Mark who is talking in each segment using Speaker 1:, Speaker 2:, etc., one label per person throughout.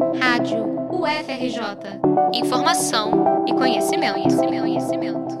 Speaker 1: Rádio UFRJ. Informação e conhecimento, conhecimento, conhecimento.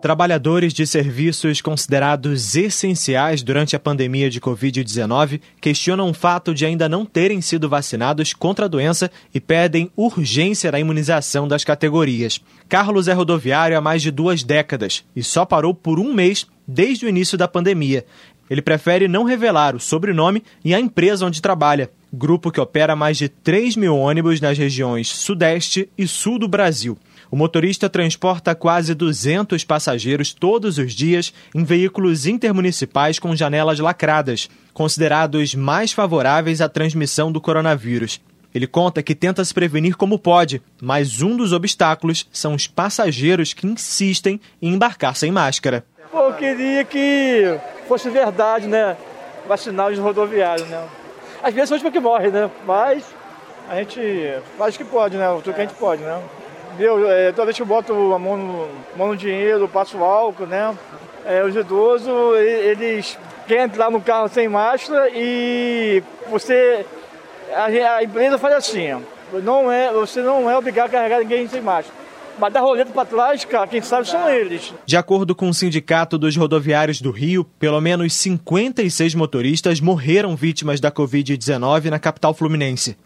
Speaker 2: Trabalhadores de serviços considerados essenciais durante a pandemia de Covid-19 questionam o fato de ainda não terem sido vacinados contra a doença e pedem urgência na imunização das categorias. Carlos é rodoviário há mais de duas décadas e só parou por um mês desde o início da pandemia. Ele prefere não revelar o sobrenome e a empresa onde trabalha, grupo que opera mais de 3 mil ônibus nas regiões Sudeste e Sul do Brasil. O motorista transporta quase 200 passageiros todos os dias em veículos intermunicipais com janelas lacradas, considerados mais favoráveis à transmissão do coronavírus. Ele conta que tenta se prevenir como pode, mas um dos obstáculos são os passageiros que insistem em embarcar sem máscara.
Speaker 3: Eu queria que fosse verdade, né? Vacinar os rodoviários, né? Às vezes são que morre, né? Mas a gente faz o que pode, né? O que a gente pode, né? Eu, é, toda vez que eu boto a mão no, mão no dinheiro, passo álcool, né? É, os idosos, eles querem entrar no carro sem máscara e você. A, a empresa faz assim, não é, você não é obrigado a carregar ninguém sem máscara. Mas da roleta para trás, cara, quem sabe são eles.
Speaker 2: De acordo com o Sindicato dos Rodoviários do Rio, pelo menos 56 motoristas morreram vítimas da Covid-19 na capital fluminense.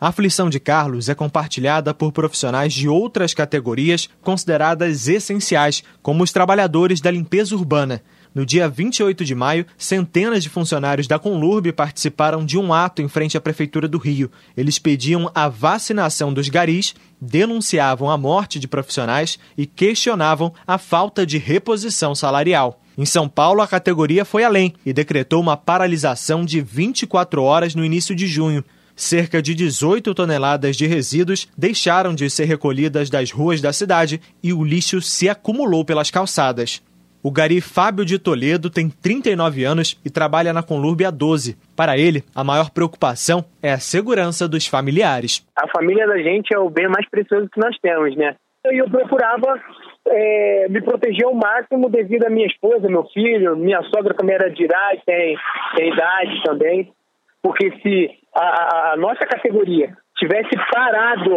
Speaker 2: A aflição de Carlos é compartilhada por profissionais de outras categorias consideradas essenciais, como os trabalhadores da limpeza urbana. No dia 28 de maio, centenas de funcionários da Conlurb participaram de um ato em frente à Prefeitura do Rio. Eles pediam a vacinação dos garis, denunciavam a morte de profissionais e questionavam a falta de reposição salarial. Em São Paulo, a categoria foi além e decretou uma paralisação de 24 horas no início de junho. Cerca de 18 toneladas de resíduos deixaram de ser recolhidas das ruas da cidade e o lixo se acumulou pelas calçadas. O gari Fábio de Toledo tem 39 anos e trabalha na Conlurb há 12. Para ele, a maior preocupação é a segurança dos familiares.
Speaker 4: A família da gente é o bem mais precioso que nós temos, né? E eu procurava é, me proteger ao máximo devido à minha esposa, meu filho, minha sogra também era de idade, tem, tem idade também. Porque se a, a nossa categoria tivesse parado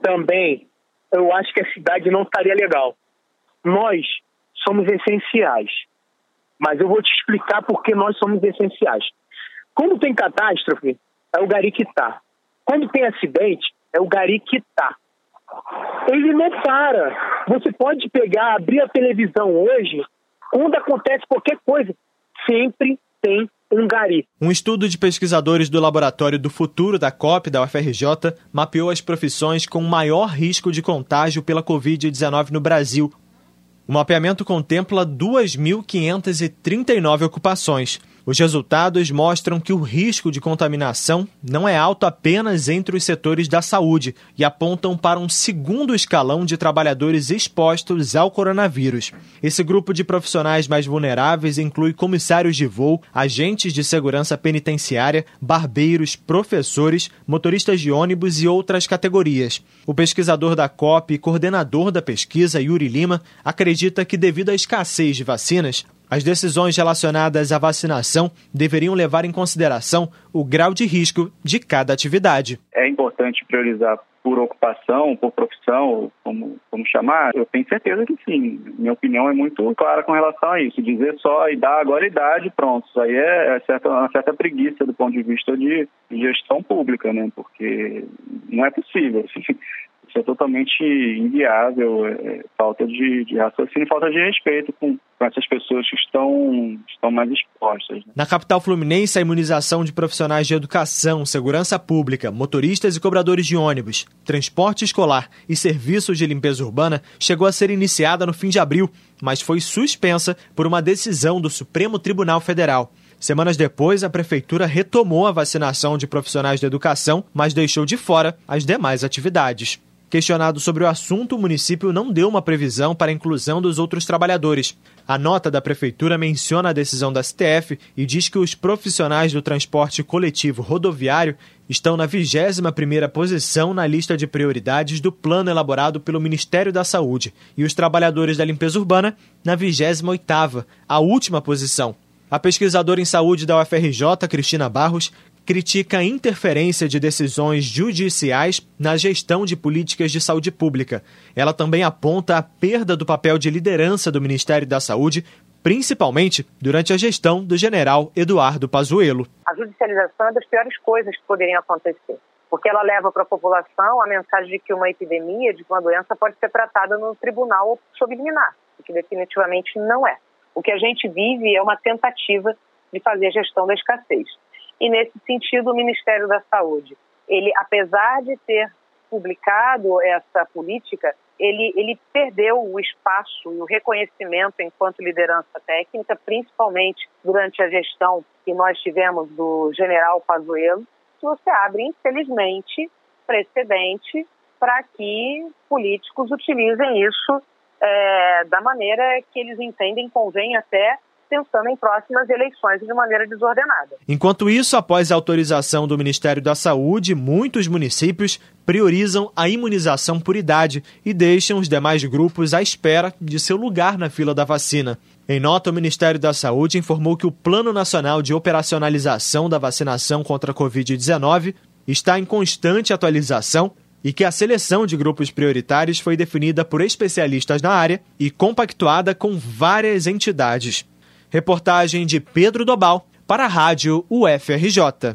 Speaker 4: também, eu acho que a cidade não estaria legal. Nós somos essenciais, mas eu vou te explicar por que nós somos essenciais. Quando tem catástrofe, é o gari que está. Quando tem acidente, é o gari que está. Ele não para. Você pode pegar, abrir a televisão hoje, quando acontece qualquer coisa, sempre tem um gari.
Speaker 2: Um estudo de pesquisadores do Laboratório do Futuro da COP da UFRJ mapeou as profissões com maior risco de contágio pela Covid-19 no Brasil. O mapeamento contempla 2.539 ocupações. Os resultados mostram que o risco de contaminação não é alto apenas entre os setores da saúde e apontam para um segundo escalão de trabalhadores expostos ao coronavírus. Esse grupo de profissionais mais vulneráveis inclui comissários de voo, agentes de segurança penitenciária, barbeiros, professores, motoristas de ônibus e outras categorias. O pesquisador da COP e coordenador da pesquisa, Yuri Lima, acredita que, devido à escassez de vacinas, as decisões relacionadas à vacinação deveriam levar em consideração o grau de risco de cada atividade.
Speaker 5: É importante priorizar por ocupação, por profissão, como, como chamar? Eu tenho certeza que sim. Minha opinião é muito clara com relação a isso. Dizer só e dar agora idade, pronto. Isso aí é, é certa, uma certa preguiça do ponto de vista de gestão pública, né? Porque não é possível. Isso é totalmente inviável, é, é, falta de, de raciocínio, falta de respeito com, com essas pessoas que estão, estão mais expostas. Né?
Speaker 2: Na capital fluminense, a imunização de profissionais de educação, segurança pública, motoristas e cobradores de ônibus, transporte escolar e serviços de limpeza urbana chegou a ser iniciada no fim de abril, mas foi suspensa por uma decisão do Supremo Tribunal Federal. Semanas depois, a prefeitura retomou a vacinação de profissionais de educação, mas deixou de fora as demais atividades. Questionado sobre o assunto, o município não deu uma previsão para a inclusão dos outros trabalhadores. A nota da prefeitura menciona a decisão da STF e diz que os profissionais do transporte coletivo rodoviário estão na 21ª posição na lista de prioridades do plano elaborado pelo Ministério da Saúde e os trabalhadores da limpeza urbana na 28ª, a última posição. A pesquisadora em saúde da UFRJ, Cristina Barros, critica a interferência de decisões judiciais na gestão de políticas de saúde pública. Ela também aponta a perda do papel de liderança do Ministério da Saúde, principalmente durante a gestão do general Eduardo Pazuello.
Speaker 6: A judicialização é das piores coisas que poderiam acontecer, porque ela leva para a população a mensagem de que uma epidemia, de uma doença, pode ser tratada no tribunal sob liminar, o que definitivamente não é. O que a gente vive é uma tentativa de fazer a gestão da escassez. E nesse sentido, o Ministério da Saúde, ele, apesar de ter publicado essa política, ele, ele perdeu o espaço e o reconhecimento enquanto liderança técnica, principalmente durante a gestão que nós tivemos do general Pazuello, que você abre, infelizmente, precedente para que políticos utilizem isso é, da maneira que eles entendem convém até pensando em próximas eleições de maneira desordenada.
Speaker 2: Enquanto isso, após a autorização do Ministério da Saúde, muitos municípios priorizam a imunização por idade e deixam os demais grupos à espera de seu lugar na fila da vacina. Em nota, o Ministério da Saúde informou que o Plano Nacional de Operacionalização da Vacinação contra a Covid-19 está em constante atualização e que a seleção de grupos prioritários foi definida por especialistas na área e compactuada com várias entidades. Reportagem de Pedro Dobal para a Rádio UFRJ.